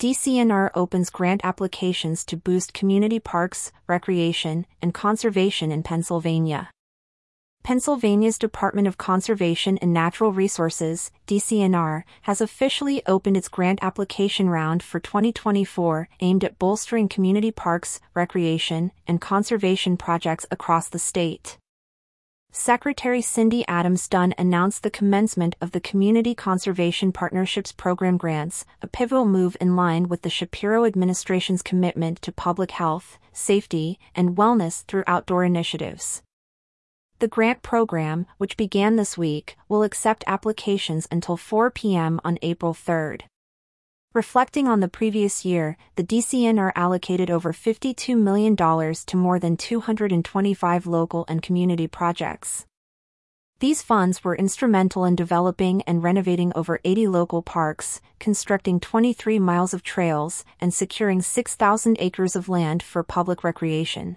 DCNR opens grant applications to boost community parks, recreation, and conservation in Pennsylvania. Pennsylvania's Department of Conservation and Natural Resources, DCNR, has officially opened its grant application round for 2024 aimed at bolstering community parks, recreation, and conservation projects across the state. Secretary Cindy Adams Dunn announced the commencement of the Community Conservation Partnerships Program grants, a pivotal move in line with the Shapiro administration's commitment to public health, safety, and wellness through outdoor initiatives. The grant program, which began this week, will accept applications until 4 p.m. on April 3rd. Reflecting on the previous year, the DCNR allocated over $52 million to more than 225 local and community projects. These funds were instrumental in developing and renovating over 80 local parks, constructing 23 miles of trails, and securing 6,000 acres of land for public recreation.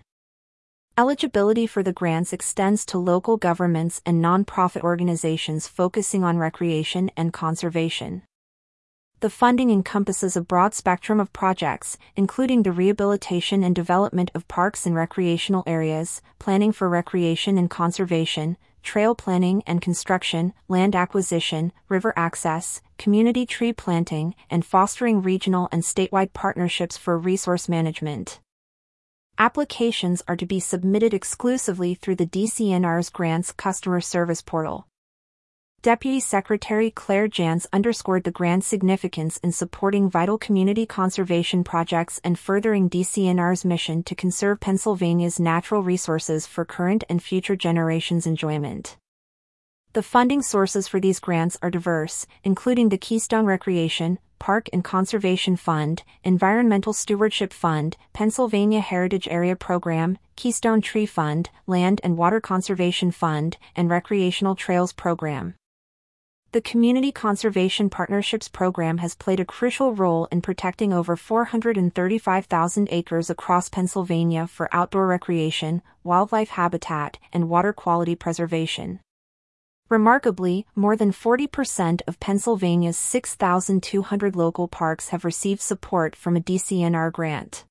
Eligibility for the grants extends to local governments and nonprofit organizations focusing on recreation and conservation the funding encompasses a broad spectrum of projects, including the rehabilitation and development of parks and recreational areas, planning for recreation and conservation, trail planning and construction, land acquisition, river access, community tree planting, and fostering regional and statewide partnerships for resource management. Applications are to be submitted exclusively through the DCNR's Grants Customer Service Portal. Deputy Secretary Claire Jantz underscored the grant's significance in supporting vital community conservation projects and furthering DCNR's mission to conserve Pennsylvania's natural resources for current and future generations' enjoyment. The funding sources for these grants are diverse, including the Keystone Recreation, Park and Conservation Fund, Environmental Stewardship Fund, Pennsylvania Heritage Area Program, Keystone Tree Fund, Land and Water Conservation Fund, and Recreational Trails Program. The Community Conservation Partnerships Program has played a crucial role in protecting over 435,000 acres across Pennsylvania for outdoor recreation, wildlife habitat, and water quality preservation. Remarkably, more than 40% of Pennsylvania's 6,200 local parks have received support from a DCNR grant.